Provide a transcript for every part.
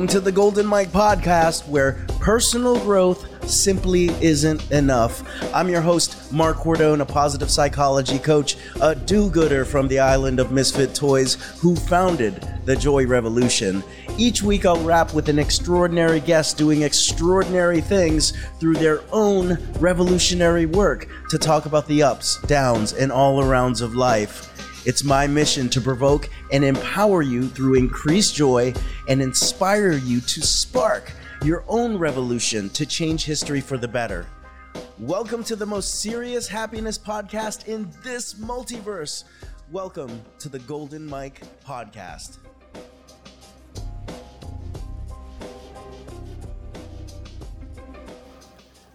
Welcome to the Golden Mic podcast, where personal growth simply isn't enough. I'm your host, Marc Cordon, a positive psychology coach, a do gooder from the island of misfit toys who founded the Joy Revolution. Each week, I'll wrap with an extraordinary guest doing extraordinary things through their own revolutionary work to talk about the ups, downs, and all arounds of life. It's my mission to provoke and empower you through increased joy and inspire you to spark your own revolution to change history for the better. Welcome to the most serious happiness podcast in this multiverse. Welcome to the Golden Mic podcast.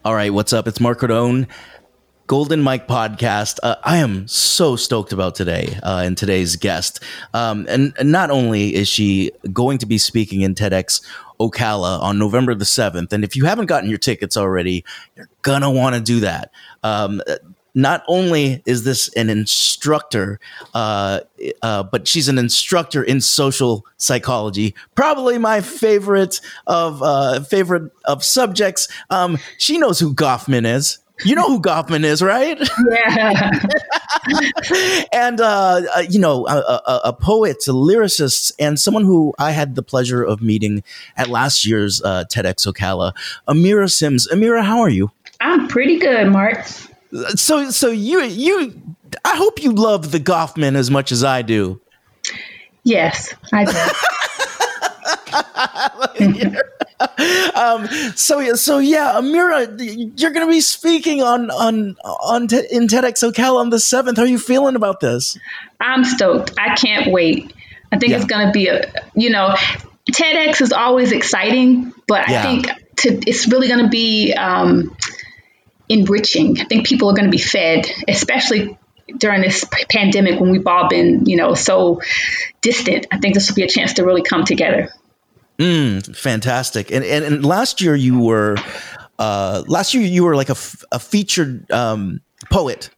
All right, what's up? It's Marc Cordon Golden Mic podcast. Uh, I am so stoked about today uh, and today's guest. Um, and, and, not only is she going to be speaking in TEDx Ocala on November the 7th, and if you haven't gotten your tickets already, you're going to want to do that. Um, not only is this an instructor, uh, uh, but she's an instructor in social psychology. Probably my favorite of uh, favorite of subjects. Um, she knows who Goffman is. You know who Goffman is, right? Yeah. and, uh, uh, you know, a, a, a, poet, a lyricist, and someone who I had the pleasure of meeting at last year's uh, TEDx Ocala, Amira Sims. Amira, how are you? I'm pretty good, Marc. So, so you, you, I hope you love the Goffman as much as I do. Yes, I do. um, so so yeah, Amira, you're going to be speaking on on on in TEDx Ocala on the seventh. How are you feeling about this? I'm stoked. I can't wait. I think yeah. it's going to be a you know, TEDx is always exciting, but yeah. I think to, it's really going to be um, enriching. I think people are going to be fed, especially during this pandemic when we've all been, you know, so distant. I think this will be a chance to really come together. Mm, fantastic. And, and, and last year you were uh, last year you were like a, f- a featured um, poet.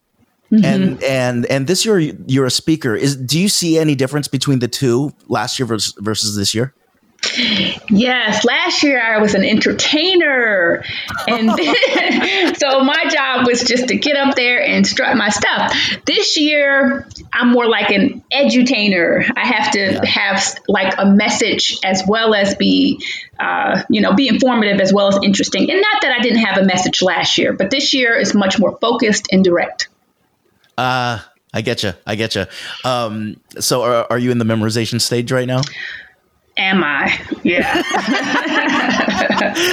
Mm-hmm. And and and this year you're a speaker. Is do you see any difference between the two last year versus, versus this year? Yes, last year I was an entertainer. And then, so my job was just to get up there and strut my stuff. This year I'm more like an edutainer. I have to yeah. have like a message as well as be, uh, you know, be informative as well as interesting. And not that I didn't have a message last year, but this year is much more focused and direct. Uh, I get you. I get you. Um, so are, are you in the memorization stage right now? Am I? Yeah.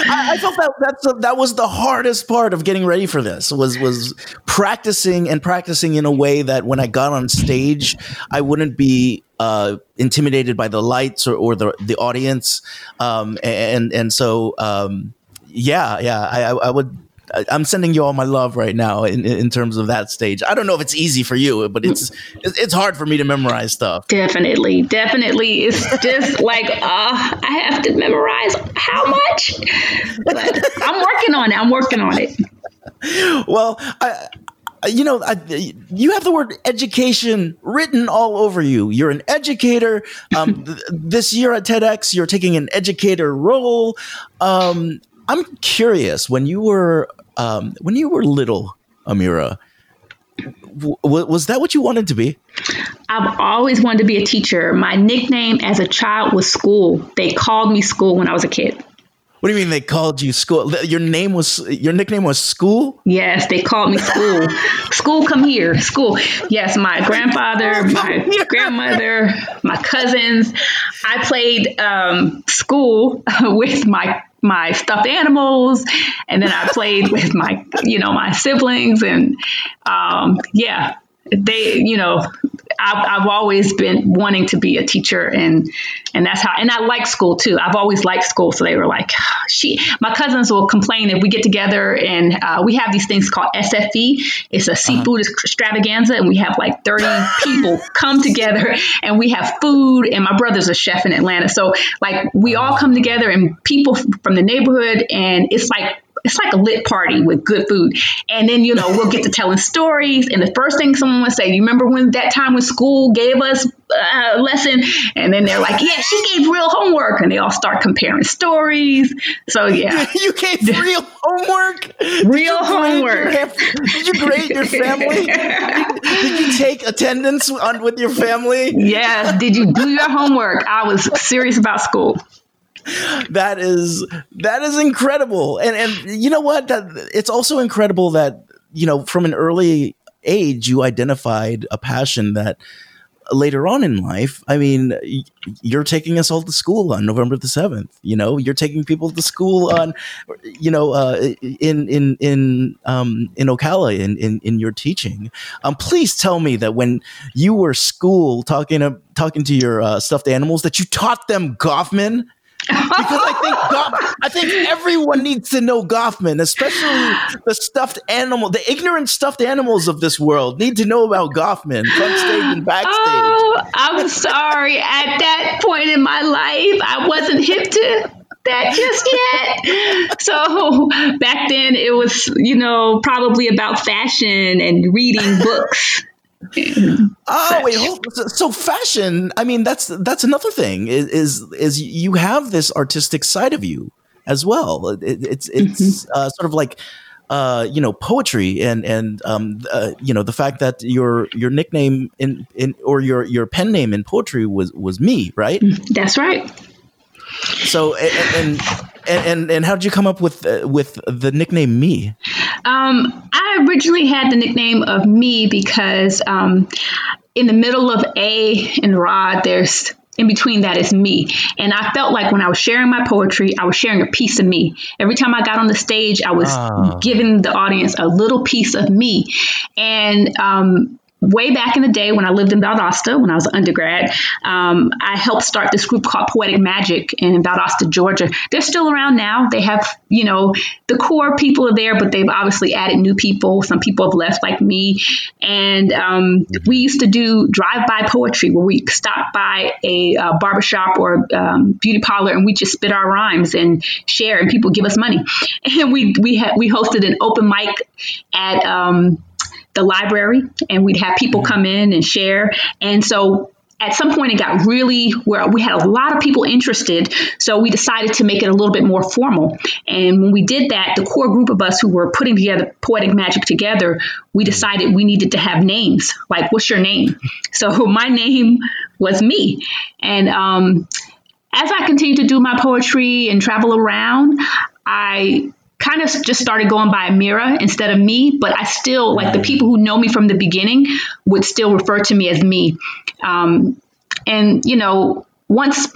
I, I, felt that that's a, that was the hardest part of getting ready for this was was practicing and practicing in a way that when I got on stage, I wouldn't be uh, intimidated by the lights or, or the the audience, um, and and so um, yeah, yeah, I, I would I'm sending you all my love right now in, in terms of that stage. I don't know if it's easy for you, but it's it's hard for me to memorize stuff. Definitely, definitely. It's just like uh, I have to memorize how much, but I'm working on it. I'm working on it. Well, I, you know, I, you have the word education written all over you. You're an educator. Um, th- this year at TEDx, you're taking an educator role. Um, I'm curious when you were um, when you were little, Amira. W- was that what you wanted to be? I've always wanted to be a teacher. My nickname as a child was school. They called me school when I was a kid. What do you mean they called you school? Your name was your nickname was school? Yes, they called me school. school, come here. School. Yes, my grandfather, my grandmother, my cousins. I played um, school with my my stuffed animals and then I played with my you know my siblings and um, yeah they you know I've, I've, always been wanting to be a teacher and and that's how and I like school too I've always liked school so they were like she my cousins will complain if we get together and uh, we have these things called SFE it's a uh-huh. seafood uh-huh. extravaganza and we have like 30 people come together and we have food and my brother's a chef in Atlanta so like we all come together and people from the neighborhood and it's like it's like a lit party with good food. And then, you know, we'll get to telling stories. And the first thing someone would say, you remember when that time when school gave us a lesson? And then they're like, yeah, she gave real homework. And they all start comparing stories. So, yeah. you gave real homework? Real homework. Your, did you grade your family? did, did you take attendance on with your family? Yes. Did you do your homework? I was serious about school that is that is incredible. And and you know what? That, it's also incredible that you know from an early age you identified a passion that later on in life i mean you're taking us all to school on november the 7th you know? You're taking people to school on you know uh, in in in um, in ocala in, in in your teaching. Um, please tell me that when you were school talking to talking to your uh, stuffed animals that you taught them goffman because I think Goff, I think everyone needs to know Goffman, especially the stuffed animal, the ignorant stuffed animals of this world need to know about Goffman, front stage and backstage. Oh, I'm sorry. At that point in my life, I wasn't hip to that just yet. So back then, it was you know probably about fashion and reading books oh wait, hold, so fashion. I mean, that's that's another thing. Is is, is you have this artistic side of you as well. It, it's it's mm-hmm. uh, sort of like uh, you know poetry and and um, uh, you know the fact that your your nickname in in or your your pen name in poetry was was me, right? That's right. So and and and, and how did you come up with uh, with the nickname me? Um, I originally had the nickname of me because um, in the middle of A and Rod, there's in between that is me. And I felt like when I was sharing my poetry, I was sharing a piece of me. Every time I got on the stage, I was oh. giving the audience a little piece of me. And um, way back in the day when I lived in Valdosta, when I was an undergrad, um, I helped start this group called Poetic Magic in Valdosta, Georgia. They're still around now. They have, you know, the core people are there, but they've obviously added new people. Some people have left, like me. And um, we used to do drive-by poetry where we stop by a uh, barbershop or um, beauty parlor and we just spit our rhymes and share, and people give us money. And we we had we hosted an open mic at um, the library and we'd have people mm-hmm. come in and share. And so at some point it got really where we had a lot of people interested so we decided to make it a little bit more formal and when we did that the core group of us who were putting together poetic magic together we decided we needed to have names like what's your name so my name was me and um, as i continued to do my poetry and travel around i kind of just started going by Amira instead of me, but I still like the people who know me from the beginning would still refer to me as me. Um, and you know, once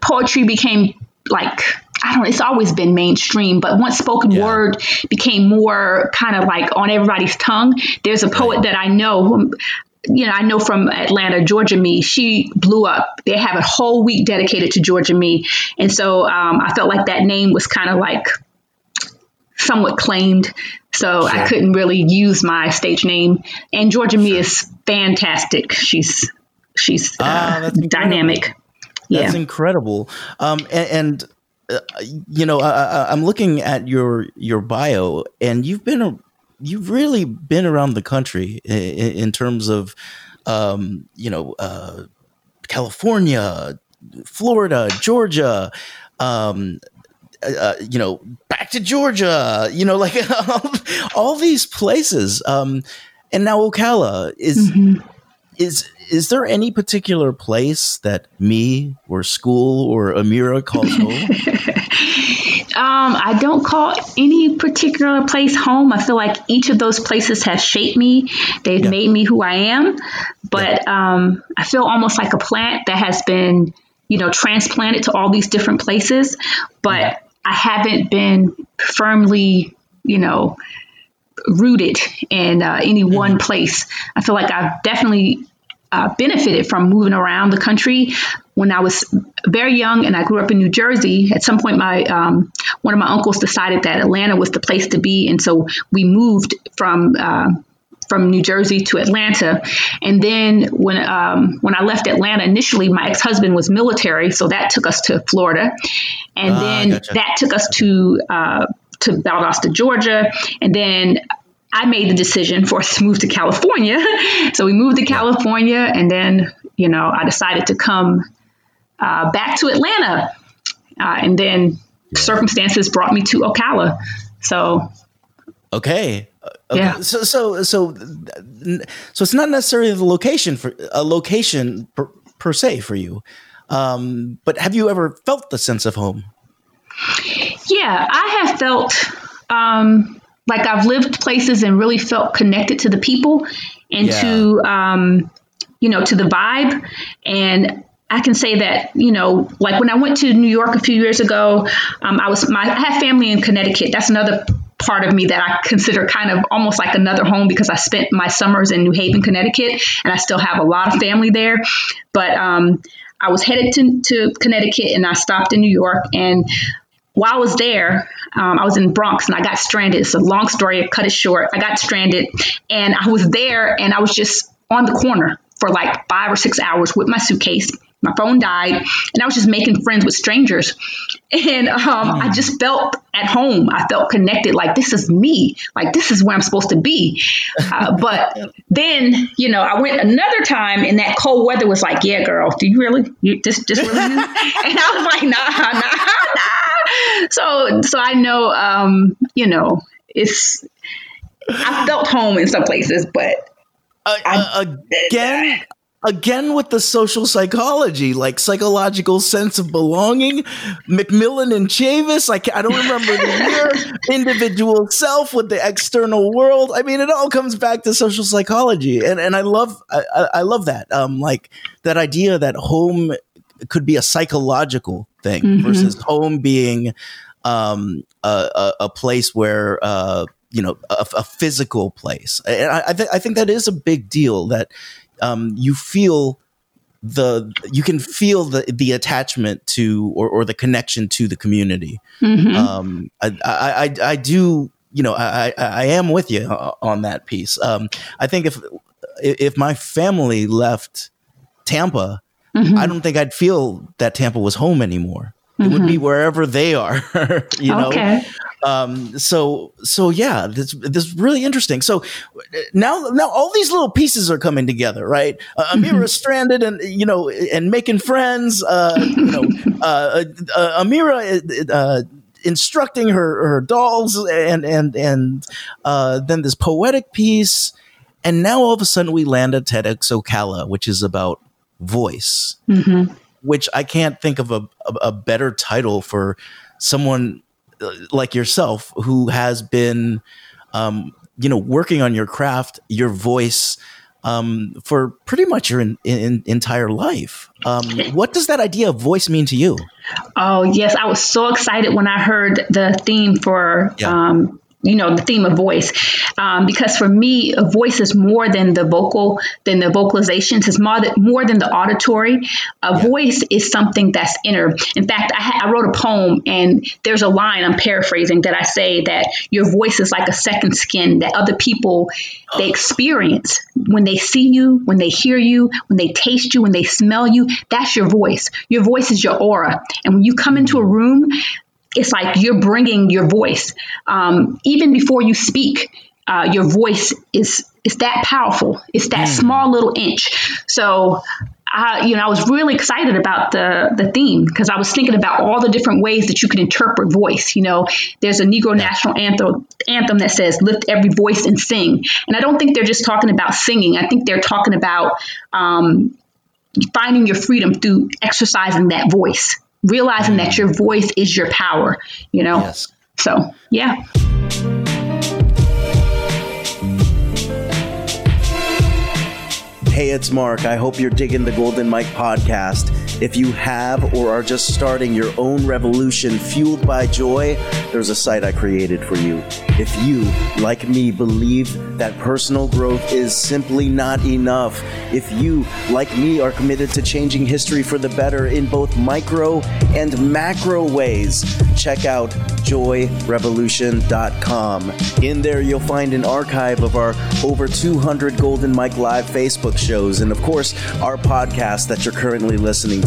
poetry became like I don't know, it's always been mainstream, but once spoken yeah. word became more kind of like on everybody's tongue, there's a poet that I know you know, I know from Atlanta, Georgia Me, she blew up. They have a whole week dedicated to Georgia Me. And so um, I felt like that name was kind of like somewhat claimed. So sure. I couldn't really use my stage name. And Georgia Me is fantastic. She's she's ah, uh, dynamic. That's yeah. incredible. Um, and, and uh, you know, I, am looking at your your bio, and you've been a, you've really been around the country in, in terms of, um, you know, uh, California, Florida, Georgia, um, uh, uh, you know, back to Georgia, you know, like all these places. Um, and now Ocala is mm-hmm. is is there any particular place that me or school or Amira calls home? Um, I don't call any particular place home. I feel like each of those places has shaped me. They've yeah. made me who I am. But yeah. um, I feel almost like a plant that has been, you know, transplanted to all these different places. But I haven't been firmly, you know, rooted in uh, any mm-hmm. one place. I feel like I've definitely uh, benefited from moving around the country. When I was very young and I grew up in New Jersey, at some point, my um, one of my uncles decided that Atlanta was the place to be, and so we moved from uh, from New Jersey to Atlanta. And then when um, when I left Atlanta initially, my ex husband was military, so that took us to Florida, and ah, then gotcha. that took us to uh, to Valdosta, Georgia, and then I made the decision for us to move to California. so we moved to California, and then you know I decided to come uh, back to Atlanta, uh, and then circumstances brought me to Ocala. So okay. Okay. Yeah. So, so, so, so it's not necessarily the location for a location per, per se for you, um, but have you ever felt the sense of home? Yeah, I have felt um, like I've lived places and really felt connected to the people and yeah. to, um, you know, to the vibe. And I can say that, you know, like when I went to New York a few years ago, um, I was my I have family in Connecticut. That's another part of me that I consider kind of almost like another home because I spent my summers in New Haven, Connecticut, and I still have a lot of family there. But um, I was headed to, to Connecticut and I stopped in New York. And while I was there, um, I was in Bronx and I got stranded. It's a long story, I cut it short. I got stranded and I was there and I was just on the corner for like five or six hours with my suitcase my phone died and i was just making friends with strangers. And um, i just felt at home. I felt connected like this is me. Like this is where i'm supposed to be. Uh, but then you know i went another time and that cold weather was like yeah girl do you really you just just really and i was like nah nah nah so so i know um you know it's i felt home in some places but uh, uh, again, again with the social psychology, like psychological sense of belonging. McMillan and Chavis, like I don't remember the year, individual self with the external world. I mean, it all comes back to social psychology, and and I love I, I love that. Um, like that idea that home could be a psychological thing mm-hmm. versus home being um, a, a, a place where uh, you know a, a, physical place. And I, I, th- I think that is a big deal. That um, you feel the you can feel the the attachment to or, or the connection to the community. Mm-hmm. Um, I, I, I do you know I, I am with you on that piece. Um, I think if if my family left Tampa, mm-hmm. I don't think I'd feel that Tampa was home anymore. It would be mm-hmm. wherever they are, you know. Okay. Um, so so yeah, this this is really interesting. So now now all these little pieces are coming together, right? Uh, Amira mm-hmm. stranded and you know and making friends. Uh, you know, uh, uh, Amira. Uh, instructing her her dolls and and and uh, then this poetic piece and now all of a sudden we land at TEDx Ocala, which is about voice. Mm-hmm which I can't think of a, a, a better title for someone uh, like yourself who has been, um, you know, working on your craft, your voice, um, for pretty much your in, in, entire life. Um, what does that idea of voice mean to you? Oh yes, I was so excited when I heard the theme for yeah. um, you know the theme of voice. Um, because for me a voice is more than the vocal than the vocalizations. It's more than, more than the auditory. A voice is something that's inner. In fact I, ha- I, wrote a poem and there's a line i'm paraphrasing that i say that your voice is like a second skin that other people they experience. When they see you when they hear you when they taste you when they smell you that's your voice. Your voice is your aura. And when you come into a room it's like you're bringing your voice. Um, even before you speak, uh, your voice is is that powerful. It's that mm. small little inch. So, I, you know, I was really excited about the the theme because I was thinking about all the different ways that you can interpret voice. You know, there's a Negro national anthem anthem that says "Lift every voice and sing," and I don't think they're just talking about singing. I think they're talking about um, finding your freedom through exercising that voice realizing that your voice is your power, you know? Yes. So, yeah. Hey, it's Marc. I hope you're digging the Golden Mic podcast. If you have or are just starting your own revolution fueled by joy, there's a site I created for you. If you, like me, believe that personal growth is simply not enough, if you, like me, are committed to changing history for the better in both micro and macro ways, check out joyrevolution.com. In there, you'll find an archive of our over 200 Golden Mic Live Facebook shows, and of course, our podcast that you're currently listening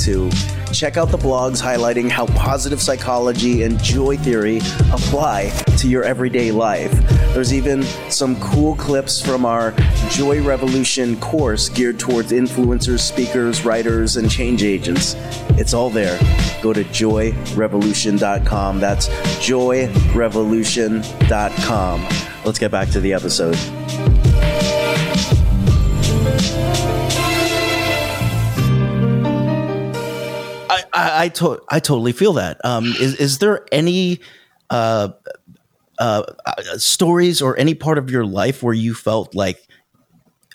Check out the blogs highlighting how positive psychology and joy theory apply to your everyday life. There's even some cool clips from our Joy Revolution course geared towards influencers, speakers, writers, and change agents. It's all there. Go to joyrevolution.com. That's joyrevolution.com. Let's get back to the episode. I, to- I totally feel that. Um, is, is there any uh, uh, stories or any part of your life where you felt like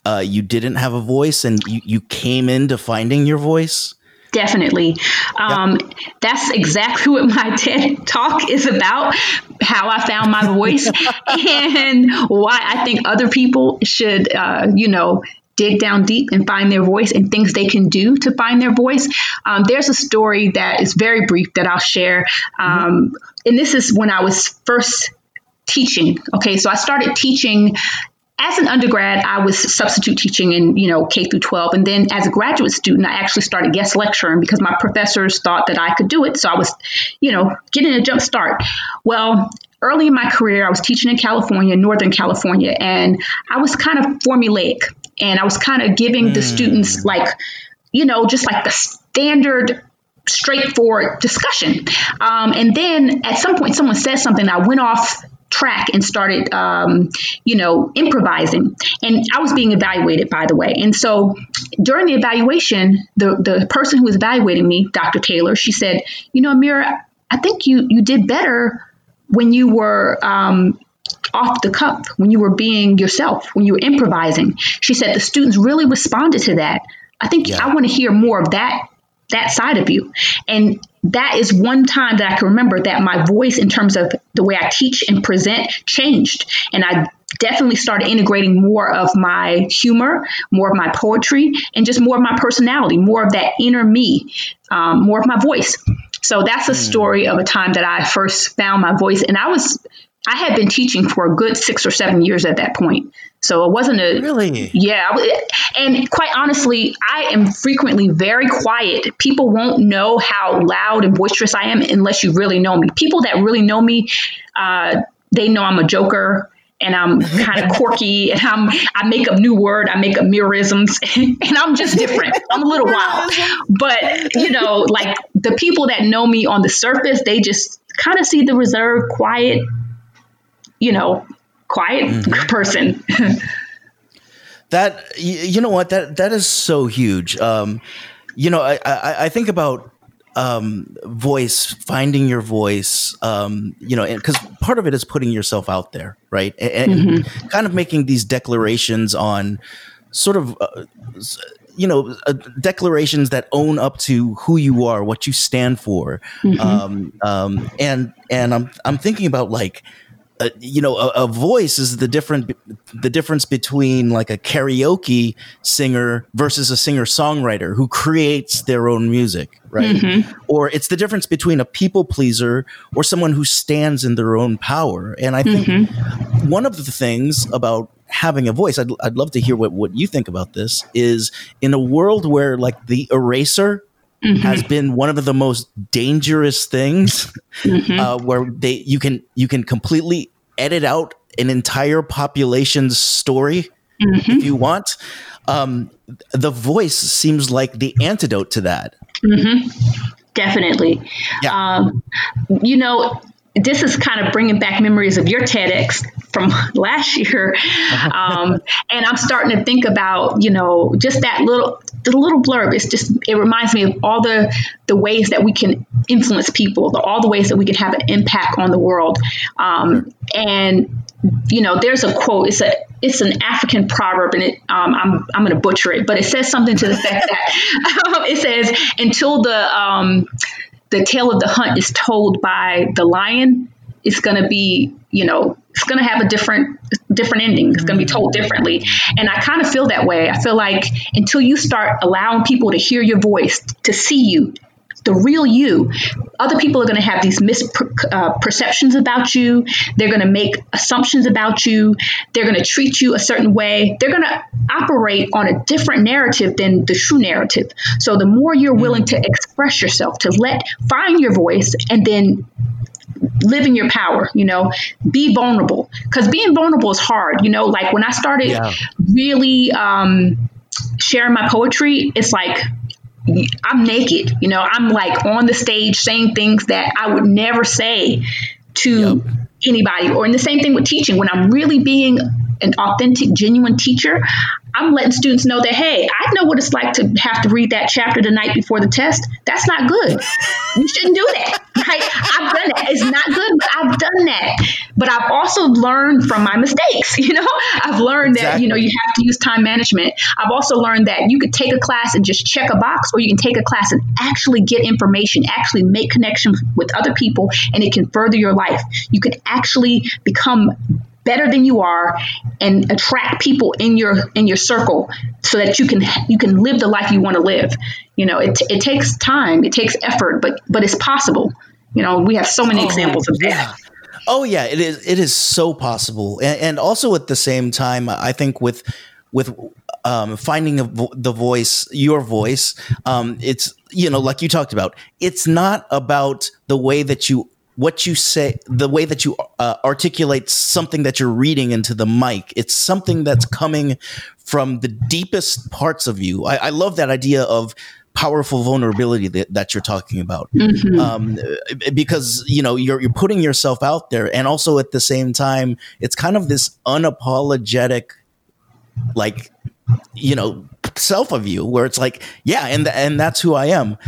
uh, you didn't have a voice and you, you came into finding your voice? Definitely. Um, yep. That's exactly what my TED talk is about how I found my voice and why I think other people should, uh, you know, dig down deep and find their voice and things they can do to find their voice. Um, there's a story that is very brief that I'll share. Um, mm-hmm. And this is when I was first teaching. Okay, so I started teaching as an undergrad, I was substitute teaching in, you know, K through 12. And then as a graduate student, I actually started guest lecturing because my professors thought that I could do it. So I was, you know, getting a jump start. Well, early in my career, I was teaching in California, Northern California, and I was kind of formulaic and I was kind of giving mm. the students hmm. like, you know, just like the standard straightforward discussion. Um, and then at some point, someone said something. I went off track and started, um, you know, improvising. And I was being evaluated, by the way. And so during the evaluation, the the person who was evaluating me, Dr. Taylor, she said, you know, Amira, I think you you did better when you were um, off the cuff, when you were being yourself, when you were improvising. She said the students really responded to that. I think yeah. I want to hear more of that that side of you. And that is one time that I can remember that my voice in terms of the way I teach and present changed. And I definitely started integrating more of my humor, more of my poetry, and just more of my personality, more of that inner me, um, more of my voice. So that's a hmm. story of a time that I first found my voice. And I was I had been teaching for a good six or seven years at that point. So it wasn't a really, yeah. And quite honestly, I am frequently very quiet. People won't know how loud and boisterous I am unless you really know me. People that really know me, uh, they know I'm a joker and I'm kind of quirky and I'm I make up new word, I make up mirrorisms, and I'm just different. I'm a little wild. But you know, like the people that know me on the surface, they just kind of see the reserved, quiet you know, quiet mm-hmm. person. that you know what that that is so huge. Um, you know, I, I, I think about um, voice, finding your voice, um, you know, because part of it is putting yourself out there, right? And, mm-hmm. kind of making these declarations on sort of, uh, you know, uh, declarations that own up to who you are, what you stand for. Mm-hmm. Um, um and, and I'm, I'm thinking about like, uh, you know, a, a, voice is the different the difference between like a karaoke singer versus a singer songwriter who creates their own music, right? Mm-hmm. Or it's the difference between a people pleaser or someone who stands in their own power. And I think mm-hmm. one of the things about having a voice, I'd, I'd love to hear what, what you think about this, is in a world where like the eraser Mm-hmm. has been one of the most dangerous things mm-hmm. uh, where they you can you can completely edit out an entire population's story mm-hmm. if you want um, the voice seems like the antidote to that mm-hmm. definitely yeah. Um, you know this is kind of bringing back memories of your TEDx from last year, um, and I'm starting to think about you know just that little the little blurb. It's just it reminds me of all the the ways that we can influence people, the, all the ways that we can have an impact on the world, um, and you know there's a quote. It's a it's an African proverb, and it um, I'm I'm going to butcher it, but it says something to the fact that it says until the um, the tale of the hunt is told by the lion, it's going to be, you know, it's going to have a different different ending. It's going to be told differently. And I kind of feel that way. I feel like until you start allowing people to hear your voice, to see you, the real you. Other people are going to have these misperceptions uh, about you. They're going to make assumptions about you. They're going to treat you a certain way. They're going to operate on a different narrative than the true narrative. So the more you're willing to express yourself, to let find your voice, and then live in your power, you know, be vulnerable. Because being vulnerable is hard, you know, like when I started yeah. really um, sharing my poetry, it's like I'm naked, you know, I'm like on the stage saying things that I would never say to yep. anybody. Or in the same thing with teaching, when I'm really being an authentic, genuine teacher, I'm letting students know that, hey, I know what it's like to have to read that chapter the night before the test. That's not good. You shouldn't do that. Right? I've done that. It's not good, but I've done that. But I've also learned from my mistakes. You know, I've learned exactly. that, you know, you have to use time management. I've also learned that you could take a class and just check a box, or you can take a class and actually get information, actually make connections with other people, and it can further your life. You can actually become better than you are and attract people in your in your circle so that you can you can live the life you want to live you know it, it takes time it takes effort but but it's possible you know we have so many oh, examples of yeah. that oh yeah it is it is so possible and, and also at the same time i think with with um, finding vo- the voice, your voice. Um, it's you know, like you talked about. It's not about the way that you what you say, the way that you uh, articulate something that you're reading into the mic. It's something that's coming from the deepest parts of you. I, I love that idea of powerful vulnerability that, that you're talking about mm-hmm. um, because you know you're, you're putting yourself out there and also at the same time it's kind of this unapologetic like you know self of you where it's like yeah and and that's who i am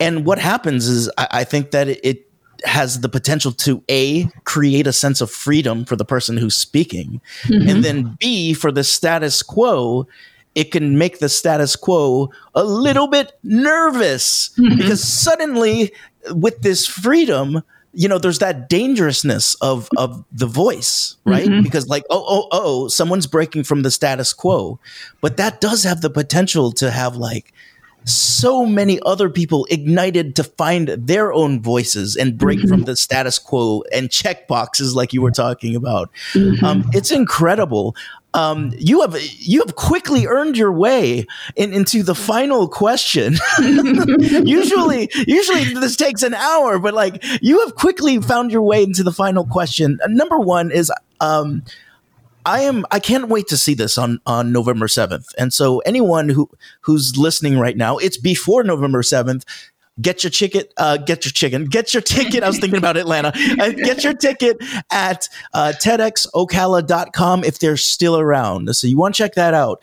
and what happens is i, I think that it, it has the potential to a create a sense of freedom for the person who's speaking mm-hmm. and then b for the status quo it can make the status quo a little bit nervous mm-hmm. because suddenly with this freedom you know there's that dangerousness of of the voice right mm-hmm. because like oh oh oh someone's breaking from the status quo but that does have the potential to have like so many other people ignited to find their own voices and break mm-hmm. from the status quo and check boxes like you were talking about. Mm-hmm. Um, it's incredible. Um, you have you have quickly earned your way in, into the final question. usually, usually this takes an hour, but like you have quickly found your way into the final question. Number one is um, I am I can't wait to see this on on November 7th. And so anyone who who's listening right now, it's before November 7th. Get your ticket, uh, get your chicken, get your ticket. I was thinking about Atlanta. Uh, get your ticket at uh, TEDxOcala.com if they're still around. So you want to check that out.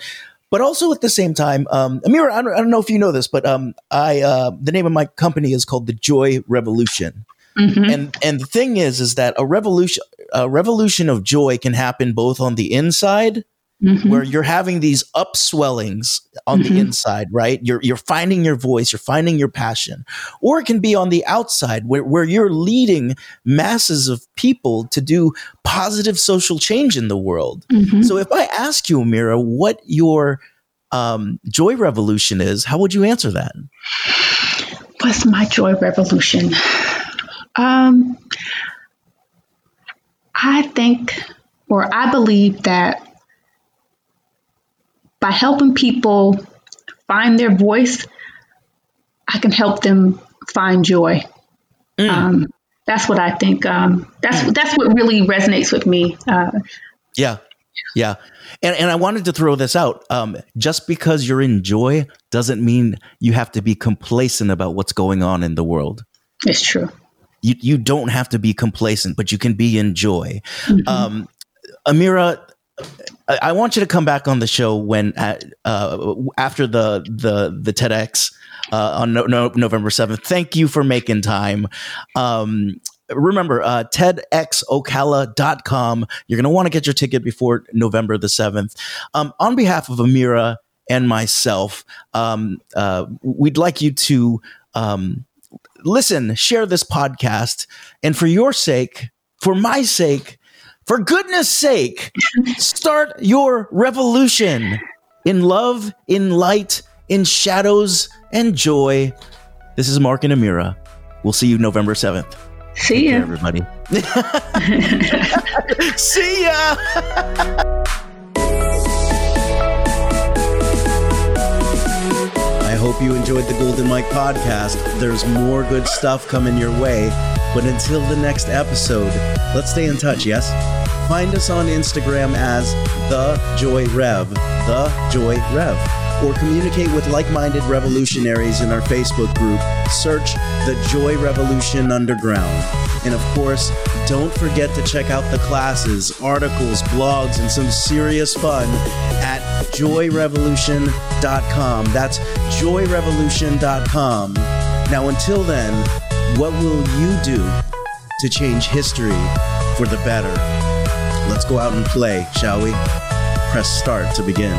But also at the same time, um, Amira, I don't, I don't know if you know this, but um, I uh, the name of my company is called the Joy Revolution. Mm-hmm. And and the thing is, is that a revolution, a revolution of joy can happen both on the inside, mm-hmm. where you're having these upswellings on mm-hmm. the inside, right? You're you're finding your voice, you're finding your passion, or it can be on the outside, where where you're leading masses of people to do positive social change in the world. Mm-hmm. So if I ask you, Amira, what your um, joy revolution is, how would you answer that? What's my joy revolution? Um, I think, or I believe that by helping people find their voice, I can help them find joy. Mm. Um, that's what I think. Um, that's mm. that's what really resonates with me. Uh, yeah, yeah, and and I wanted to throw this out. Um, just because you're in joy doesn't mean you have to be complacent about what's going on in the world. It's true you you don't have to be complacent, but you can be in joy. Mm-hmm. Um, Amira, I, I, want you to come back on the show when uh, uh after the the the TEDx uh, on no, no, November seventh. Thank you for making time. Um, remember uh, tedxocala.com you're going to want to get your ticket before november the 7th um, on behalf of amira and myself um, uh, we'd like you to um, listen, share this podcast. And for your sake, for my sake, for goodness sake, start your revolution in love, in light, in shadows, and joy. This is Marc and Amira. We'll see you November 7th. See ya. everybody. see ya. Hope you enjoyed the Golden Mic podcast. There's more good stuff coming your way. But until the next episode, let's stay in touch, yes? Find us on Instagram as The Joy Rev, The Joy Rev, or communicate with like minded revolutionaries in our Facebook group. Search The Joy Revolution Underground. And of course, don't forget to check out the classes, articles, blogs, and some serious fun joyrevolution.com. That's joyrevolution.com. Now, until then, what will you do to change history for the better? Let's go out and play, shall we? Press start to begin.